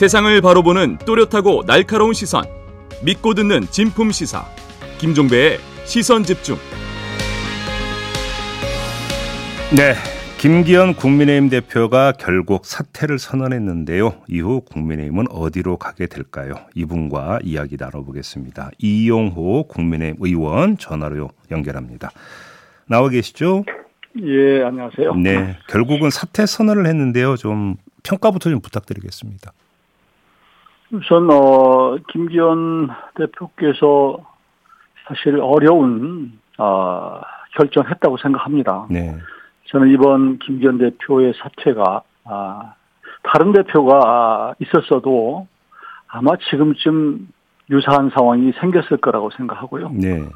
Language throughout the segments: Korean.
세상을 바로 보는 또렷하고 날카로운 시선. 믿고 듣는 진품 시사. 김종배의 시선 집중. 네. 김기현 국민의힘 대표가 결국 사퇴를 선언했는데요. 이후 국민의힘은 어디로 가게 될까요? 이분과 이야기 나눠보겠습니다. 이용호 국민의힘 의원 전화로 연결합니다. 나와 계시죠? 예, 안녕하세요. 네. 결국은 사퇴 선언을 했는데요. 좀 평가부터 좀 부탁드리겠습니다. 우선 어, 김기현 대표께서 사실 어려운 어, 결정했다고 생각합니다. 네. 저는 이번 김기현 대표의 사퇴가 아, 다른 대표가 있었어도 아마 지금쯤 유사한 상황이 생겼을 거라고 생각하고요. 네.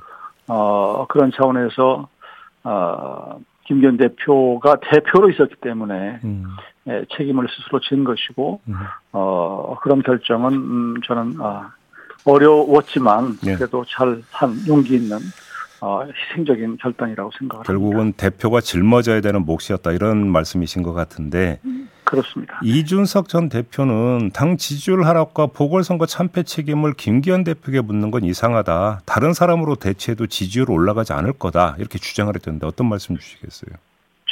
어, 그런 차원에서 어, 김기현 대표가 대표로 있었기 때문에 음. 예, 책임을 스스로 진 것이고 음. 어, 그런 결정은 음, 저는 아, 어려웠지만 네. 그래도 잘 한 용기 있는 어, 희생적인 결단이라고 생각합니다. 결국은 대표가 짊어져야 되는 몫이었다 이런 말씀이신 것 같은데 그렇습니다. 이준석 전 대표는 당 지지율 하락과 보궐선거 참패 책임을 김기현 대표에게 묻는 건 이상하다. 다른 사람으로 대체해도 지지율 올라가지 않을 거다. 이렇게 주장을 했던데 어떤 말씀 주시겠어요?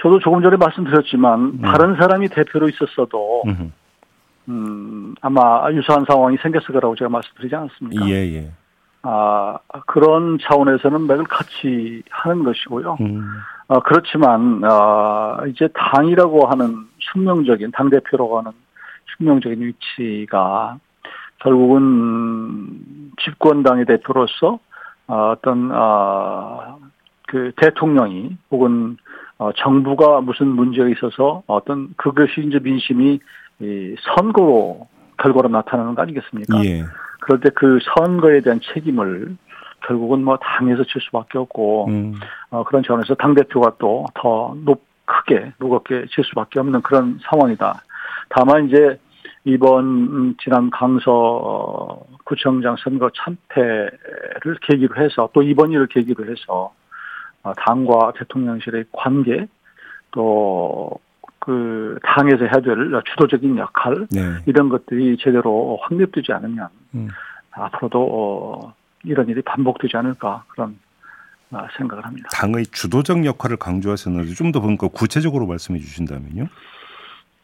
저도 조금 전에 말씀드렸지만 음. 다른 사람이 대표로 있었어도 음흠. 음, 아마 유사한 상황이 생겼을 거라고 제가 말씀드리지 않았습니까? 예, 예. 아, 그런 차원에서는 맥을 같이 하는 것이고요. 음, 어, 그렇지만, 어, 이제 당이라고 하는 숙명적인, 당대표라고 하는 숙명적인 위치가 결국은 집권당의 대표로서 어, 어떤, 어, 그 대통령이 혹은 어, 정부가 무슨 문제가 있어서 어떤 그것이 이제 민심이 이 선거로 결과로 나타나는 거 아니겠습니까? 예. 그럴 때 그 선거에 대한 책임을 결국은 뭐 당에서 질 수밖에 없고 음, 어, 그런 차원에서 당 대표가 또 더 높 크게 무겁게 질 수밖에 없는 그런 상황이다. 다만 이제 이번 음, 지난 강서 구청장 선거 참패를 계기로 해서 또 이번 일을 계기로 해서 어, 당과 대통령실의 관계 또 그 당에서 해야 될 주도적인 역할 네. 이런 것들이 제대로 확립되지 않으면 음. 앞으로도 어, 이런 일이 반복되지 않을까 그런 아, 생각을 합니다. 당의 주도적 역할을 강조하셨는데 좀더 그러니까 구체적으로 말씀해 주신다면요?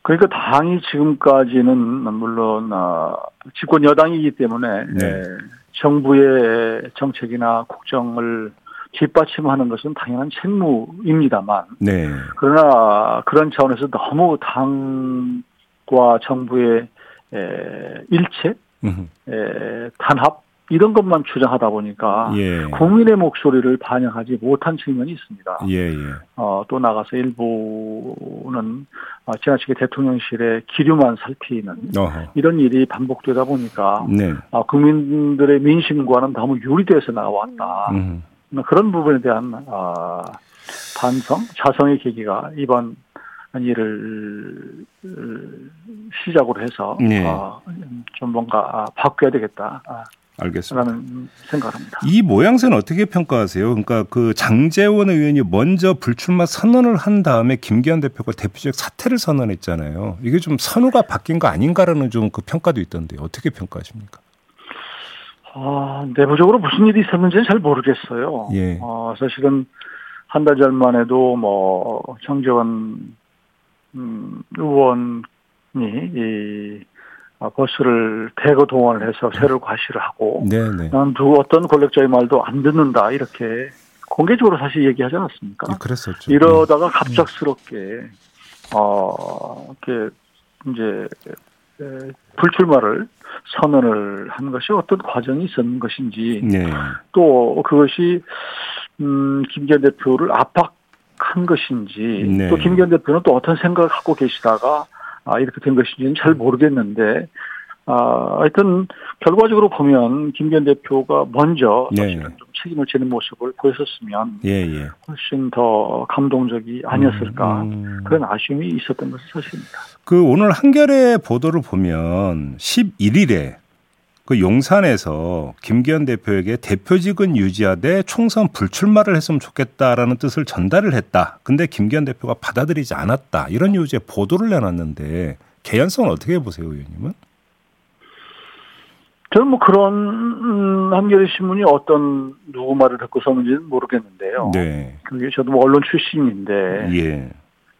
그러니까 당이 지금까지는 물론 어, 집권 여당이기 때문에 네. 에, 정부의 정책이나 국정을 뒷받침하는 것은 당연한 책무입니다만 네. 그러나 그런 차원에서 너무 당과 정부의 에, 일체 음흠. 에, 단합 이런 것만 주장하다 보니까 예. 국민의 목소리를 반영하지 못한 측면이 있습니다. 예, 예. 어, 또 나가서 일부는 어, 지나치게 대통령실의 기류만 살피는 어허. 이런 일이 반복되다 보니까 네. 어, 국민들의 민심과는 너무 유리돼서 나왔다. 음. 그런 부분에 대한 어, 반성, 자성의 계기가 이번 일을 시작으로 해서 네. 어, 좀 뭔가 아, 바뀌어야 되겠다. 아, 알겠습니다. 라는 생각을 합니다. 이 모양새는 어떻게 평가하세요? 그러니까 그 장재원 의원이 먼저 불출마 선언을 한 다음에 김기현 대표가 대표적 사퇴를 선언했잖아요. 이게 좀 선우가 바뀐 거 아닌가라는 좀 그 평가도 있던데 어떻게 평가하십니까? 아, 내부적으로 무슨 일이 있었는지는 잘 모르겠어요. 예. 어, 사실은 한 달 전만 해도 뭐 정재원 음, 의원이 이 아, 버스를 대거 동원을 해서 세를 과시를 하고 네네. 난 누구 어떤 권력자의 말도 안 듣는다 이렇게 공개적으로 사실 얘기하지 않았습니까? 예, 그랬었죠. 이러다가 갑작스럽게 어 이렇게 이제 에, 불출마를 선언을 한 것이 어떤 과정이 있었는 것인지 네. 또 그것이 음 김기현 대표를 압박한 것인지 네. 또 김기현 대표는 또 어떤 생각을 갖고 계시다가 아 이렇게 된 것인지는 잘 모르겠는데 아 하여튼 결과적으로 보면 김기현 대표가 먼저 네. 사실은 좀 책임을 지는 모습을 보였었으면 예, 예. 훨씬 더 감동적이 아니었을까 음. 그런 아쉬움이 있었던 것은 사실입니다. 그 오늘 한겨레 보도를 보면 11일에 그 용산에서 김기현 대표에게 대표직은 유지하되 총선 불출마를 했으면 좋겠다라는 뜻을 전달을 했다. 근데 김기현 대표가 받아들이지 않았다. 이런 요지의 보도를 내놨는데 개연성은 어떻게 보세요, 의원님은? 저는 뭐 그런 음, 한겨레 신문이 어떤 누구 말을 듣고 썼는지는 모르겠는데요. 네. 그게 저도 뭐 언론 출신인데 예.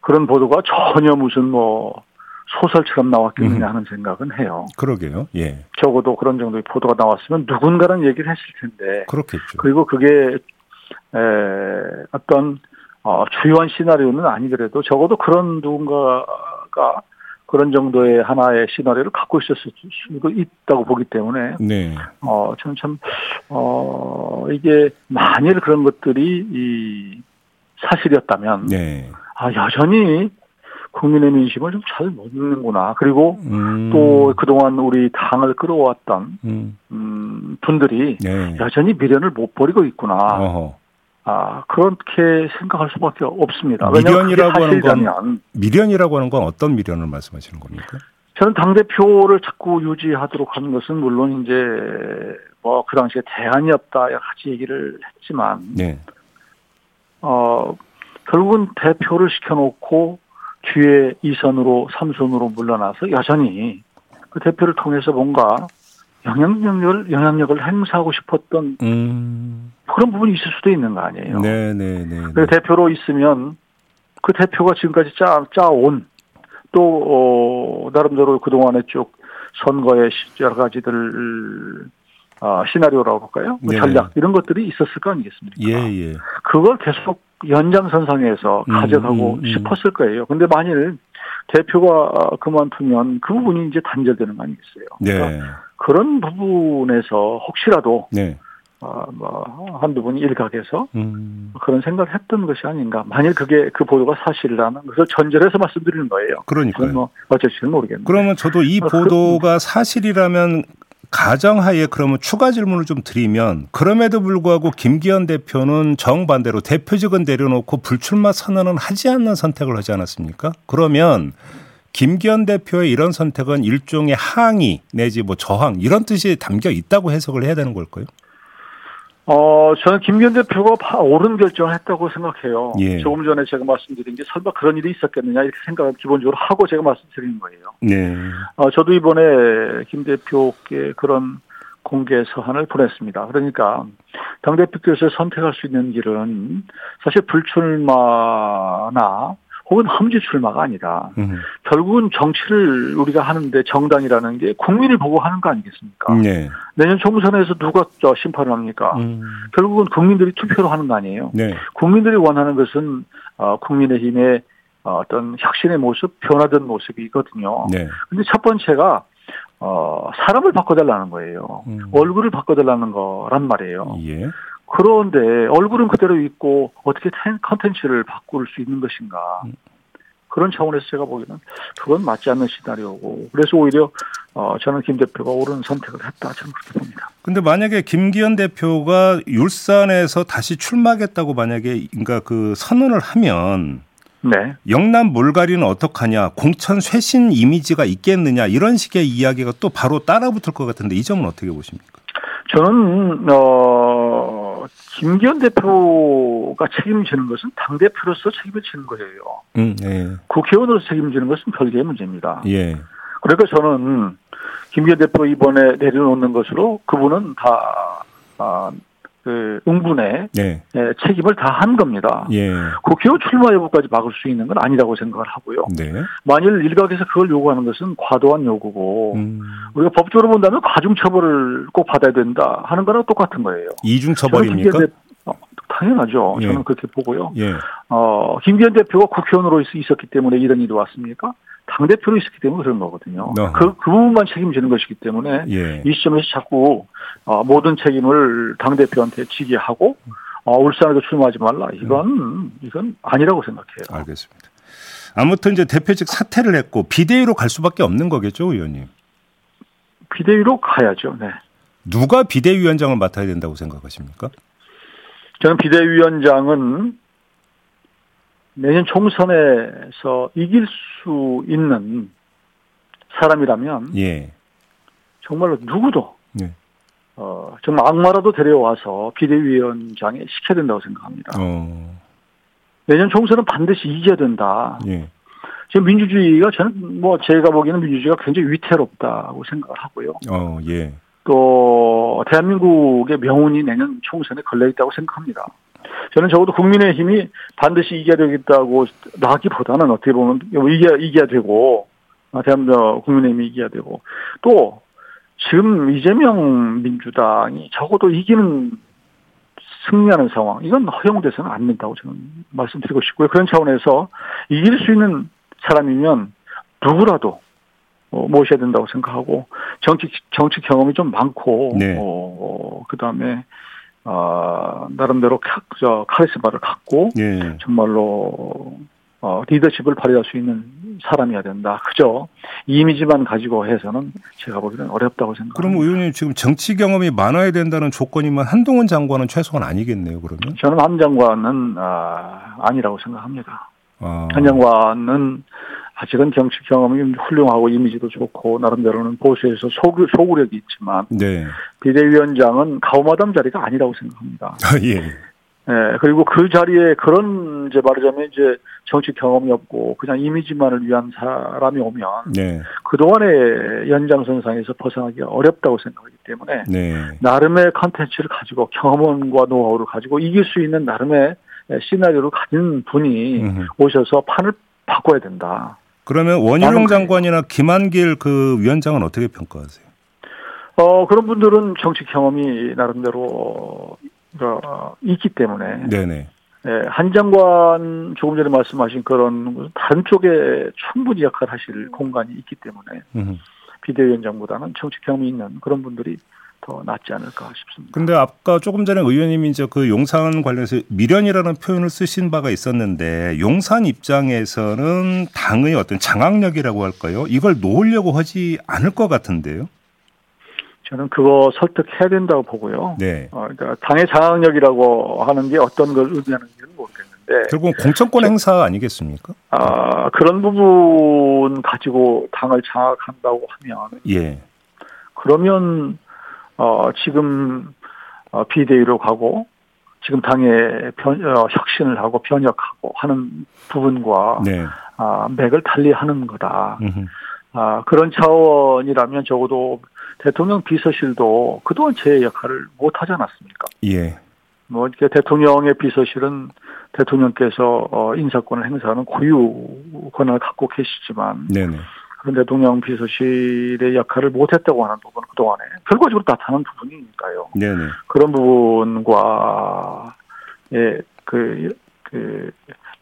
그런 보도가 전혀 무슨 뭐 소설처럼 나왔겠느냐 음. 하는 생각은 해요. 그러게요. 예. 적어도 그런 정도의 보도가 나왔으면 누군가는 얘기를 했을 텐데 그렇겠죠. 그리고 그게 에, 어떤 어, 주요한 시나리오는 아니더라도 적어도 그런 누군가가 그런 정도의 하나의 시나리오를 갖고 있었을 수도 있다고 보기 때문에 네. 어, 저는 참, 어, 이게 만일 그런 것들이 이 사실이었다면 네. 아, 여전히 국민의 민심을 좀 잘못 읽는구나. 그리고 음. 또 그동안 우리 당을 끌어왔던 음. 음, 분들이 네. 여전히 미련을 못 버리고 있구나. 어허. 아, 그렇게 생각할 수밖에 없습니다. 미련이라고 하는 건- 미련이라고 하는 건 어떤 미련을 말씀하시는 겁니까? 저는 당 대표를 자꾸 유지하도록 하는 것은 물론 이제 뭐 그 당시에 대안이 없다 가지 얘기를 했지만 네. 어 결국은 대표를 시켜놓고 뒤에 2선으로 3선으로 물러나서 여전히 그 대표를 통해서 뭔가 영향력을 영향력을 행사하고 싶었던 음. 그런 부분이 있을 수도 있는 거 아니에요. 네, 네, 네. 그 대표로 있으면 그 대표가 지금까지 짜, 짜온 또, 어, 나름대로 그 동안의 쭉 선거의 시- 여러 가지들, 아, 시나리오라고 할까요? 뭐 네. 전략, 이런 것들이 있었을 거 아니겠습니까? 예, 예. 그걸 계속 연장선상에서 음, 가져가고 음, 음. 싶었을 거예요. 근데 만일 대표가 그만두면 그 부분이 이제 단절되는 거 아니겠어요? 그러니까 네. 그런 부분에서 혹시라도, 네. 아, 뭐, 한두 분이 일각에서 음. 그런 생각을 했던 것이 아닌가. 만일 그게 그 보도가 사실이라는 것을 전제해서 말씀드리는 거예요. 그러니까요. 뭐 어쩔지는 모르겠는데. 그러면 저도 이 어, 그- 보도가 사실이라면 가정하에 그러면 추가 질문을 좀 드리면 그럼에도 불구하고 김기현 대표는 정반대로 대표직은 내려놓고 불출마 선언은 하지 않는 선택을 하지 않았습니까? 그러면 김기현 대표의 이런 선택은 일종의 항의 내지 뭐 저항 이런 뜻이 담겨 있다고 해석을 해야 되는 걸까요? 어, 저는 김기현 대표가 바- 옳은 결정을 했다고 생각해요. 예. 조금 전에 제가 말씀드린 게 설마 그런 일이 있었겠느냐 이렇게 생각을 기본적으로 하고 제가 말씀드리는 거예요. 네. 어, 저도 이번에 김 대표께 그런 공개 서한을 보냈습니다. 그러니까 당대표께서 선택할 수 있는 길은 사실 불출마나 혹은 험지 출마가 아니라 음. 결국은 정치를 우리가 하는데 정당이라는 게 국민을 보고 하는 거 아니겠습니까? 네. 내년 총선에서 누가 저 심판을 합니까? 음. 결국은 국민들이 투표로 하는 거 아니에요. 네. 국민들이 원하는 것은 어, 국민의힘의 어, 어떤 혁신의 모습, 변화된 모습이거든요. 네. 근데 첫 번째가 어, 사람을 바꿔달라는 거예요. 음. 얼굴을 바꿔달라는 거란 말이에요. 예. 그런데 얼굴은 그대로 있고 어떻게 텐- 컨텐츠를 바꿀 수 있는 것인가. 그런 차원에서 제가 보기에는 그건 맞지 않는 시나리오고 그래서 오히려 어, 저는 김 대표가 옳은 선택을 했다 저는 그렇게 봅니다. 근데 만약에 김기현 대표가 율산에서 다시 출마하겠다고 만약에 그러니까 그 선언을 하면 네. 영남 몰가리는 어떡하냐 공천 쇄신 이미지가 있겠느냐 이런 식의 이야기가 또 바로 따라붙을 것 같은데 이 점은 어떻게 보십니까? 저는 어 김기현 대표가 책임지는 것은 당 대표로서 책임을 지는 거예요. 음, 예, 국회의원으로서 책임지는 것은 별개의 문제입니다. 예, 그러니까 저는 김기현 대표 이번에 내려놓는 것으로 그분은 다 아, 그 응분에 네, 예, 책임을 다 한 겁니다. 예, 국회의원 출마 여부까지 막을 수 있는 건 아니라고 생각을 하고요. 네, 만일 일각에서 그걸 요구하는 것은 과도한 요구고 음, 우리가 법적으로 본다면 가중처벌을 꼭 받아야 된다 하는 거랑 똑같은 거예요. 이중 처벌입니까? 어, 당연하죠. 예. 저는 그렇게 보고요. 예, 어, 김기현 대표가 국회의원으로 있- 있었기 때문에 이런 일이 왔습니까? 당대표로 있었기 때문에 그런 거거든요. 어허. 그, 그 부분만 책임지는 것이기 때문에 예, 이 시점에서 자꾸 어, 모든 책임을 당대표한테 지게 하고 어, 울산에도 출마하지 말라. 이건, 이건 아니라고 생각해요. 알겠습니다. 아무튼 이제 대표직 사퇴를 했고 비대위로 갈 수밖에 없는 거겠죠, 의원님. 비대위로 가야죠. 네. 누가 비대위원장을 맡아야 된다고 생각하십니까? 저는 비대위원장은 내년 총선에서 이길 수 있는 사람이라면 예, 정말로 누구도 예, 어, 정말 악마라도 데려와서 비대위원장에 시켜야 된다고 생각합니다. 어, 내년 총선은 반드시 이겨야 된다. 예, 지금 민주주의가 저는 뭐 제가 보기에는 민주주의가 굉장히 위태롭다고 생각을 하고요. 어, 예, 또 대한민국의 명운이 내년 총선에 걸려 있다고 생각합니다. 저는 적어도 국민의힘이 반드시 이겨야 되겠다고 나기보다는 어떻게 보면 이겨야, 이겨야 되고 아, 대한민국 국민의힘이 이겨야 되고 또 지금 이재명 민주당이 적어도 이기는 승리하는 상황 이건 허용돼서는 안 된다고 저는 말씀드리고 싶고요. 그런 차원에서 이길 수 있는 사람이면 누구라도 어, 모셔야 된다고 생각하고 정치 정치 경험이 좀 많고 네. 어, 어 그다음에 어, 나름대로 카, 저 카리스마를 갖고 네. 정말로 어, 리더십을 발휘할 수 있는 사람이어야 된다. 그죠? 이미지만 가지고 해서는 제가 보기에는 어렵다고 생각합니다. 그럼 의원님 지금 정치 경험이 많아야 된다는 조건이면 한동훈 장관은 최소한 아니겠네요. 그러면? 저는 한 장관은 아, 아니라고 생각합니다. 아. 한 장관은 아직은 정치 경험이 훌륭하고 이미지도 좋고 나름대로는 보수에서 소구, 소구력이 있지만 네. 비대위원장은 가오마담 자리가 아니라고 생각합니다. 아, 예. 예, 그리고 그 자리에 그런 이제 말하자면 이제 정치 경험이 없고 그냥 이미지만을 위한 사람이 오면 네. 그동안의 연장선상에서 벗어나기가 어렵다고 생각하기 때문에 네. 나름의 컨텐츠를 가지고 경험과 노하우를 가지고 이길 수 있는 나름의 시나리오를 가진 분이 음흠. 오셔서 판을 바꿔야 된다. 그러면 원희룡 장관이나 김한길 그 위원장은 어떻게 평가하세요? 어 그런 분들은 정치 경험이 나름대로 어, 있기 때문에. 네네. 예, 한 장관 조금 전에 말씀하신 그런 다른 쪽에 충분히 역할을 하실 공간이 있기 때문에 음흠. 비대위원장보다는 정치 경험이 있는 그런 분들이 더 낫지 않을까 싶습니다. 근데 아까 조금 전에 의원님이 이제 그 용산 관련해서 미련이라는 표현을 쓰신 바가 있었는데 용산 입장에서는 당의 어떤 장악력이라고 할까요? 이걸 놓으려고 하지 않을 것 같은데요. 저는 그거 설득해야 된다고 보고요. 네. 어, 그러니까 당의 장악력이라고 하는 게 어떤 걸 의미하는지는 모르겠는데. 결국은 공천권 행사 아니겠습니까? 아, 그런 부분 가지고 당을 장악한다고 하면. 예. 그러면, 어, 지금, 어, 비대위로 가고, 지금 당의 변, 어, 혁신을 하고 변혁하고 하는 부분과, 네. 아, 맥을 달리 하는 거다. 음흠. 아, 그런 차원이라면 적어도 대통령 비서실도 그동안 제 역할을 못 하지 않았습니까? 예. 뭐, 이렇게 대통령의 비서실은 대통령께서 어, 인사권을 행사하는 고유 권한을 갖고 계시지만. 네네. 그런 대통령 비서실의 역할을 못했다고 하는 부분은 그동안에 결과적으로 나타난 부분이니까요. 네네. 그런 부분과, 예, 그, 그,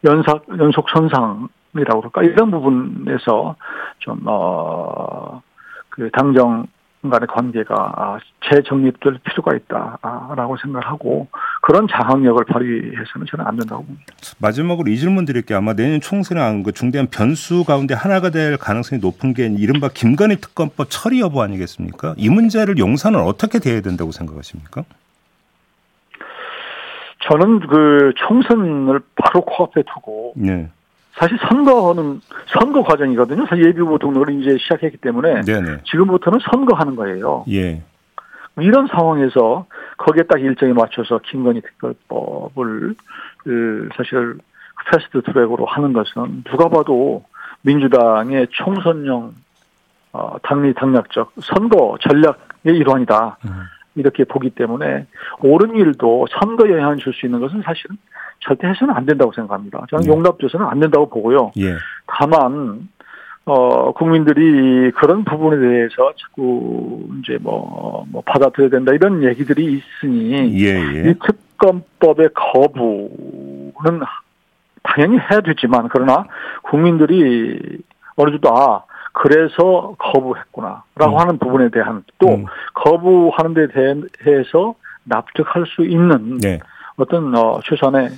연삭, 연속 선상이라고 그럴까? 이런 부분에서 좀, 어, 그 당정 간의 관계가 아, 재정립될 필요가 있다라고 생각하고 그런 장악력을 발휘해서는 저는 안 된다고 봅니다. 마지막으로 이 질문 드릴게요. 아마 내년 총선에 그 중대한 변수 가운데 하나가 될 가능성이 높은 게 이른바 김건희 특검법 처리 여부 아니겠습니까? 이 문제를 용산은 어떻게 대해야 된다고 생각하십니까? 저는 그 총선을 바로 코앞에 두고 네. 사실 선거는 선거 과정이거든요. 사실 예비후보 등록을 이제 시작했기 때문에 네네. 지금부터는 선거하는 거예요. 예. 이런 상황에서 거기에 딱 일정에 맞춰서 김건희 특별법을 그 사실 패스트 트랙으로 하는 것은 누가 봐도 민주당의 총선용 어, 당리 당략적 선거 전략의 일환이다. 음. 이렇게 보기 때문에 옳은 일도 선거 영향을 줄 수 있는 것은 사실은 절대 해서는 안 된다고 생각합니다. 저는 네. 용납돼서는 안 된다고 보고요. 예. 다만 어 국민들이 그런 부분에 대해서 자꾸 이제 뭐, 뭐 받아들여야 된다 이런 얘기들이 있으니 예, 예. 이 특검법의 거부는 당연히 해야 되지만 그러나 국민들이 어느 정도 아 그래서 거부했구나라고 음. 하는 부분에 대한 또 음. 거부하는 데 대해서 납득할 수 있는 네. 어떤 어, 최소한의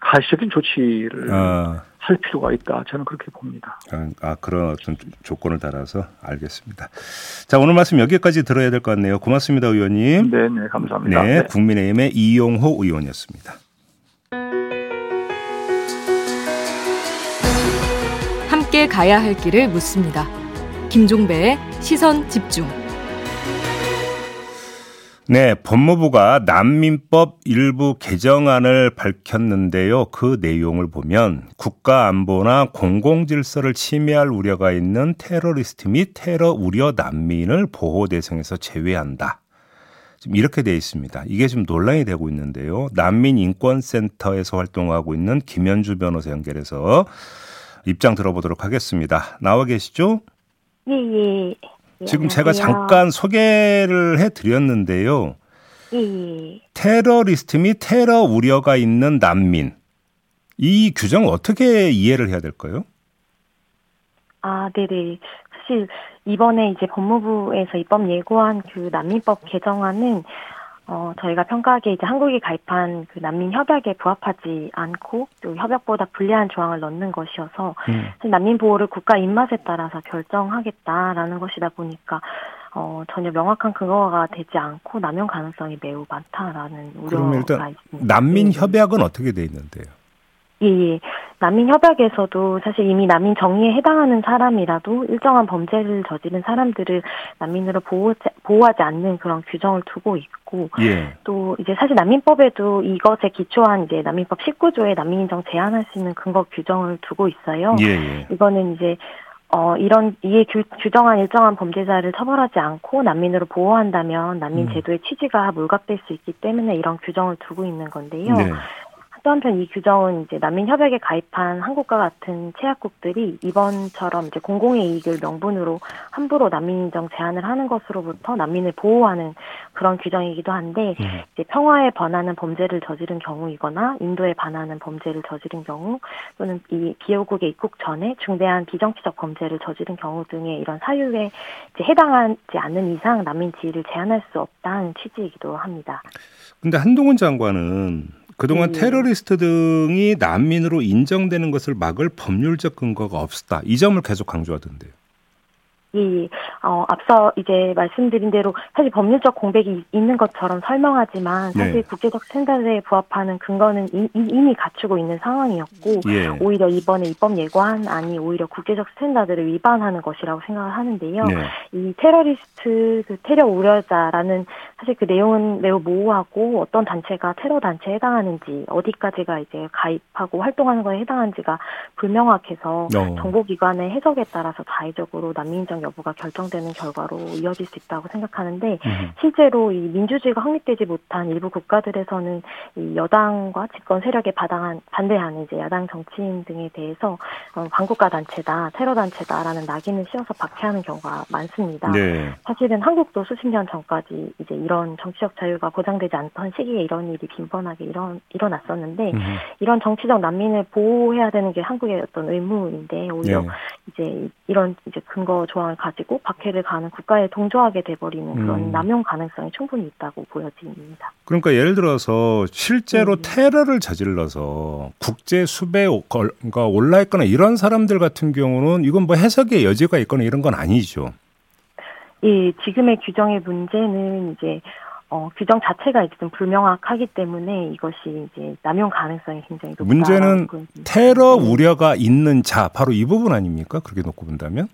가시적인 조치를 아. 할 필요가 있다. 저는 그렇게 봅니다. 아, 아, 그런 어떤 조건을 달아서 알겠습니다. 자 오늘 말씀 여기까지 들어야 될 것 같네요. 고맙습니다, 의원님. 네, 네, 감사합니다. 네, 네. 국민의힘의 이용호 의원이었습니다. 함께 가야 할 길을 묻습니다. 김종배의 시선 집중. 네, 법무부가 난민법 일부 개정안을 밝혔는데요. 그 내용을 보면 국가 안보나 공공 질서를 침해할 우려가 있는 테러리스트 및 테러 우려 난민을 보호 대상에서 제외한다. 지금 이렇게 돼 있습니다. 이게 좀 논란이 되고 있는데요. 난민 인권센터에서 활동하고 있는 김현주 변호사 연결해서 입장 들어보도록 하겠습니다. 나와 계시죠? 예, 예. 예, 지금 안녕하세요. 제가 잠깐 소개를 해 드렸는데요. 예, 예. 테러리스트 및 테러 우려가 있는 난민. 이 규정 어떻게 이해를 해야 될까요? 아, 네네. 사실 이번에 이제 법무부에서 입법 예고한 그 난민법 개정안은 어, 저희가 평가하기에 이제 한국이 가입한 그 난민 협약에 부합하지 않고 또 협약보다 불리한 조항을 넣는 것이어서 음. 난민 보호를 국가 입맛에 따라서 결정하겠다라는 것이다 보니까 어, 전혀 명확한 근거가 되지 않고 남용 가능성이 매우 많다라는 우려가 일단 있습니다. 난민 예. 협약은 어떻게 돼 있는데요? 예, 예. 난민 협약에서도 사실 이미 난민 정의에 해당하는 사람이라도 일정한 범죄를 저지른 사람들을 난민으로 보호, 보호하지 않는 그런 규정을 두고 있고 예. 또 이제 사실 난민법에도 이것에 기초한 이제 난민법 19조에 난민 인정 제한할 수 있는 근거 규정을 두고 있어요. 예, 예. 이거는 이제 어 이런 이에 규, 규정한 일정한 범죄자를 처벌하지 않고 난민으로 보호한다면 난민 음. 제도의 취지가 물각될 수 있기 때문에 이런 규정을 두고 있는 건데요. 네. 또 한편 이 규정은 이제 난민 협약에 가입한 한국과 같은 채약국들이 이번처럼 이제 공공의 이익을 명분으로 함부로 난민 인정 제한을 하는 것으로부터 난민을 보호하는 그런 규정이기도 한데 음. 이제 평화에 반하는 범죄를 저지른 경우이거나 인도에 반하는 범죄를 저지른 경우 또는 이 기여국에 입국 전에 중대한 비정치적 범죄를 저지른 경우 등의 이런 사유에 이제 해당하지 않는 이상 난민 지위를 제한할 수 없다는 취지이기도 합니다. 근데 한동훈 장관은 그동안 음. 테러리스트 등이 난민으로 인정되는 것을 막을 법률적 근거가 없었다. 이 점을 계속 강조하던데요. 이, 어, 앞서 이제 말씀드린 대로 사실 법률적 공백이 있는 것처럼 설명하지만 사실 네. 국제적 스탠다드에 부합하는 근거는 이, 이- 이미 갖추고 있는 상황이었고 예. 오히려 이번에 입법 예고안이 오히려 국제적 스탠다드를 위반하는 것이라고 생각을 하는데요. 네. 이 테러리스트 그 테러 우려자라는 사실 그 내용은 매우 모호하고 어떤 단체가 테러 단체에 해당하는지 어디까지가 이제 가입하고 활동하는 거에 해당하는지가 불명확해서 어. 정보기관의 해석에 따라서 자의적으로 난민 인정 여부가 결정되는 결과로 이어질 수 있다고 생각하는데 음. 실제로 이 민주주의가 확립되지 못한 일부 국가들에서는 이 여당과 집권 세력에 바당한, 반대하는 이제 야당 정치인 등에 대해서 어, 반국가 단체다, 테러 단체다라는 낙인을 씌워서 박해하는 경우가 많습니다. 네. 사실은 한국도 수십 년 전까지 이제 이런 정치적 자유가 보장되지 않던 시기에 이런 일이 빈번하게 일어, 일어났었는데 음. 이런 정치적 난민을 보호해야 되는 게 한국의 어떤 의무인데 오히려 네. 이제 이런 이제 근거 조항 을 가지고 박해를 가는 국가에 동조하게 돼버리는 그런 음. 남용 가능성이 충분히 있다고 보여집니다. 그러니까 예를 들어서 실제로 음. 테러를 저질러서 국제 수배에 걸- 그러니까 올라 있거나 이런 사람들 같은 경우는 이건 뭐 해석의 여지가 있거나 이런 건 아니죠. 이 지금의 규정의 문제는 이제 어, 규정 자체가 이제 좀 불명확하기 때문에 이것이 이제 남용 가능성이 굉장히 높다. 문제는 테러 우려가 있는 자 바로 이 부분 아닙니까? 그렇게 놓고 본다면?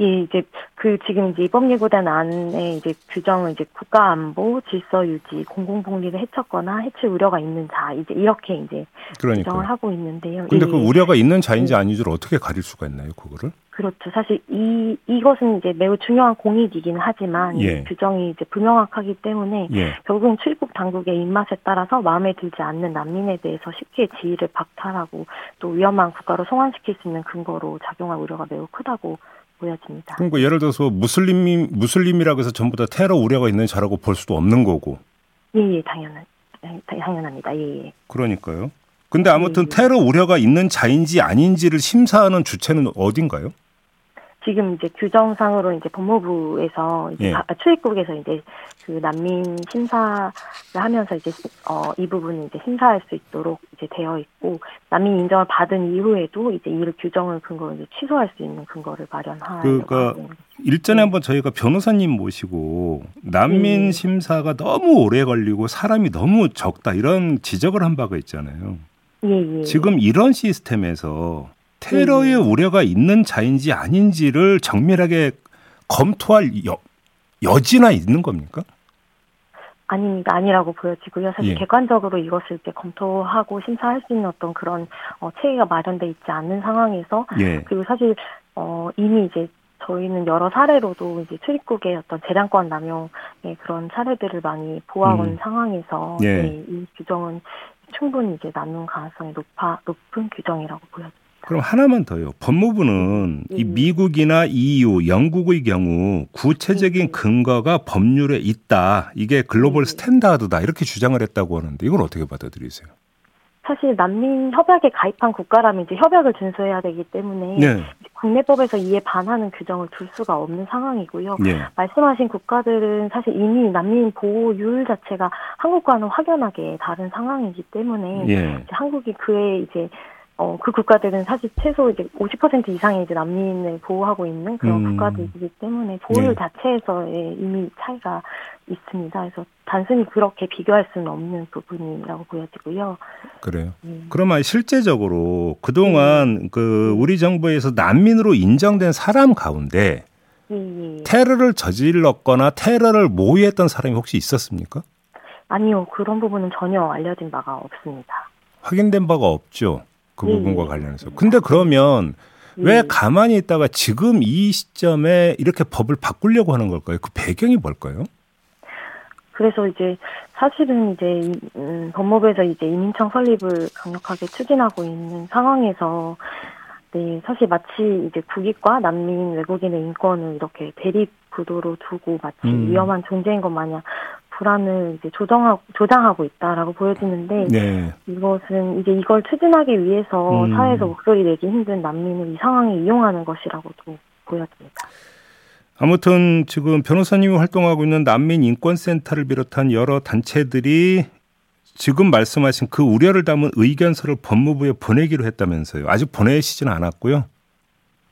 예, 이제 그 지금 이제 입법 예고된 안에 이제 규정은 이제 국가 안보, 질서 유지, 공공 복리를 해쳤거나 해칠 우려가 있는 자 이제 이렇게 이제 규정을 그러니까. 하고 있는데요. 근데 예, 그 우려가 있는 자인지 아닌지를 어떻게 가릴 수가 있나요, 그거를? 그렇죠. 사실 이 이것은 이제 매우 중요한 공익이기는 하지만 예. 이 규정이 이제 불명확하기 때문에 예. 결국은 출입국 당국의 입맛에 따라서 마음에 들지 않는 난민에 대해서 쉽게 지위를 박탈하고 또 위험한 국가로 송환시킬 수 있는 근거로 작용할 우려가 매우 크다고 보여집니다. 그러니까 예를 들어서 무슬림 무슬림이라고 해서 전부 다 테러 우려가 있는 자라고 볼 수도 없는 거고. 예, 예, 당연한 예, 당연합니다. 예, 예. 그러니까요. 근데 아무튼 네. 테러 우려가 있는 자인지 아닌지를 심사하는 주체는 어딘가요? 지금 이제 규정상으로 이제 법무부에서 이제 예. 가- 출입국에서 이제 그 난민 심사를 하면서 이제 어 이 부분을 이제 심사할 수 있도록 이제 되어 있고 난민 인정을 받은 이후에도 이제 이 규정을 근거로 이제 취소할 수 있는 근거를 마련하려고 그러니까 하고 있는 일전에 한번 저희가 변호사님 모시고 난민 네. 심사가 너무 오래 걸리고 사람이 너무 적다 이런 지적을 한 바가 있잖아요. 예, 예. 지금 이런 시스템에서 테러의 음. 우려가 있는 자인지 아닌지를 정밀하게 검토할 여, 여지나 있는 겁니까? 아닙니다. 아니라고 보여지고요. 사실 예. 객관적으로 이것을 이제 검토하고 심사할 수 있는 어떤 그런 어, 체계가 마련돼 있지 않는 상황에서 예. 그리고 사실 어, 이미 이제 저희는 여러 사례로도 이제 출입국의 어떤 재량권 남용의 그런 사례들을 많이 보아온 음. 상황에서 예. 네, 이 규정은 충분히 이제 남용 가능성이 높아 높은 규정이라고 보여집니다. 그럼 하나만 더요. 법무부는 이 음. 미국이나 EU, 영국의 경우 구체적인 음. 근거가 법률에 있다. 이게 글로벌 음. 스탠다드다. 이렇게 주장을 했다고 하는데 이걸 어떻게 받아들이세요? 사실 난민 협약에 가입한 국가라면 이제 협약을 준수해야 되기 때문에 네. 국내법에서 이에 반하는 규정을 둘 수가 없는 상황이고요. 예. 말씀하신 국가들은 사실 이미 난민 보호율 자체가 한국과는 확연하게 다른 상황이기 때문에 예. 이제 한국이 그에 이제 어, 그 국가들은 사실 최소 이제 50% 이상의 이제 난민을 보호하고 있는 그런 음. 국가들이기 때문에 보호율 네. 자체에서의 이미 차이가 있습니다. 그래서 단순히 그렇게 비교할 수는 없는 부분이라고 보여지고요. 그래요. 음. 그러면 실제적으로 그동안 그 우리 정부에서 난민으로 인정된 사람 가운데 예, 예. 테러를 저질렀거나 테러를 모의했던 사람이 혹시 있었습니까? 아니요, 그런 부분은 전혀 알려진 바가 없습니다. 확인된 바가 없죠. 그 예, 부분과 예. 관련해서. 근데 그러면 왜 예. 가만히 있다가 지금 이 시점에 이렇게 법을 바꾸려고 하는 걸까요? 그 배경이 뭘까요? 그래서 이제 사실은 이제 이- 음, 법무부에서 이제 이민청 설립을 강력하게 추진하고 있는 상황에서 네 사실 마치 이제 국익과 난민 외국인의 인권을 이렇게 대립 구도로 두고 마치 음. 위험한 존재인 것 마냥 불안을 이제 조정하고 조장하고 있다라고 보여지는데 네. 이것은 이제 이걸 추진하기 위해서 음. 사회에서 목소리 내기 힘든 난민을 이 상황에 이용하는 것이라고도 보여집니다. 아무튼 지금 변호사님이 활동하고 있는 난민 인권센터를 비롯한 여러 단체들이 지금 말씀하신 그 우려를 담은 의견서를 법무부에 보내기로 했다면서요. 아직 보내시지는 않았고요.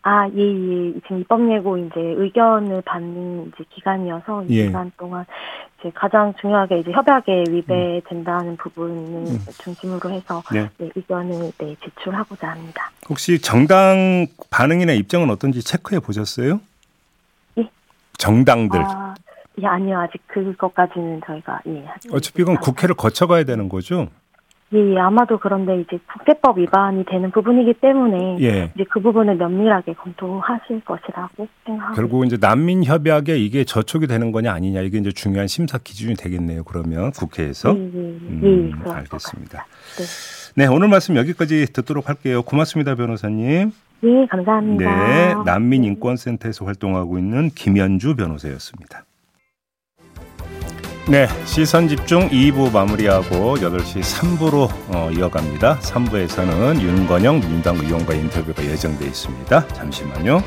아, 예, 예. 지금 입법 예고 이제 의견을 받는 이제 기간이어서 이 예. 기간 동안 이제 가장 중요하게 이제 협약에 위배된다는 부분을 음. 중심으로 해서 네. 네, 의견을 네, 제출하고자 합니다. 혹시 정당 반응이나 입장은 어떤지 체크해 보셨어요? 예. 정당들. 아, 예, 아니요. 아직 그것까지는 저희가 예. 어차피 이건. 국회를 거쳐가야 되는 거죠? 예, 예, 아마도 그런데 이제 국제법 위반이 되는 부분이기 때문에 예. 이제 그 부분을 면밀하게 검토하실 것이라고 생각하고 결국 이제 난민 협약에 이게 저촉이 되는 거냐 아니냐 이게 이제 중요한 심사 기준이 되겠네요. 그러면 국회에서. 예, 예, 예, 음, 예, 알겠습니다. 같습니다. 네, 오늘 말씀 여기까지 듣도록 할게요. 고맙습니다, 변호사님. 네, 예, 감사합니다. 네, 난민 인권센터에서 활동하고 있는 김현주 변호사였습니다. 네, 시선 집중 2부 마무리하고 8시 3부로 어, 이어갑니다. 3부에서는 윤건영 민당 의원과 인터뷰가 예정돼 있습니다. 잠시만요.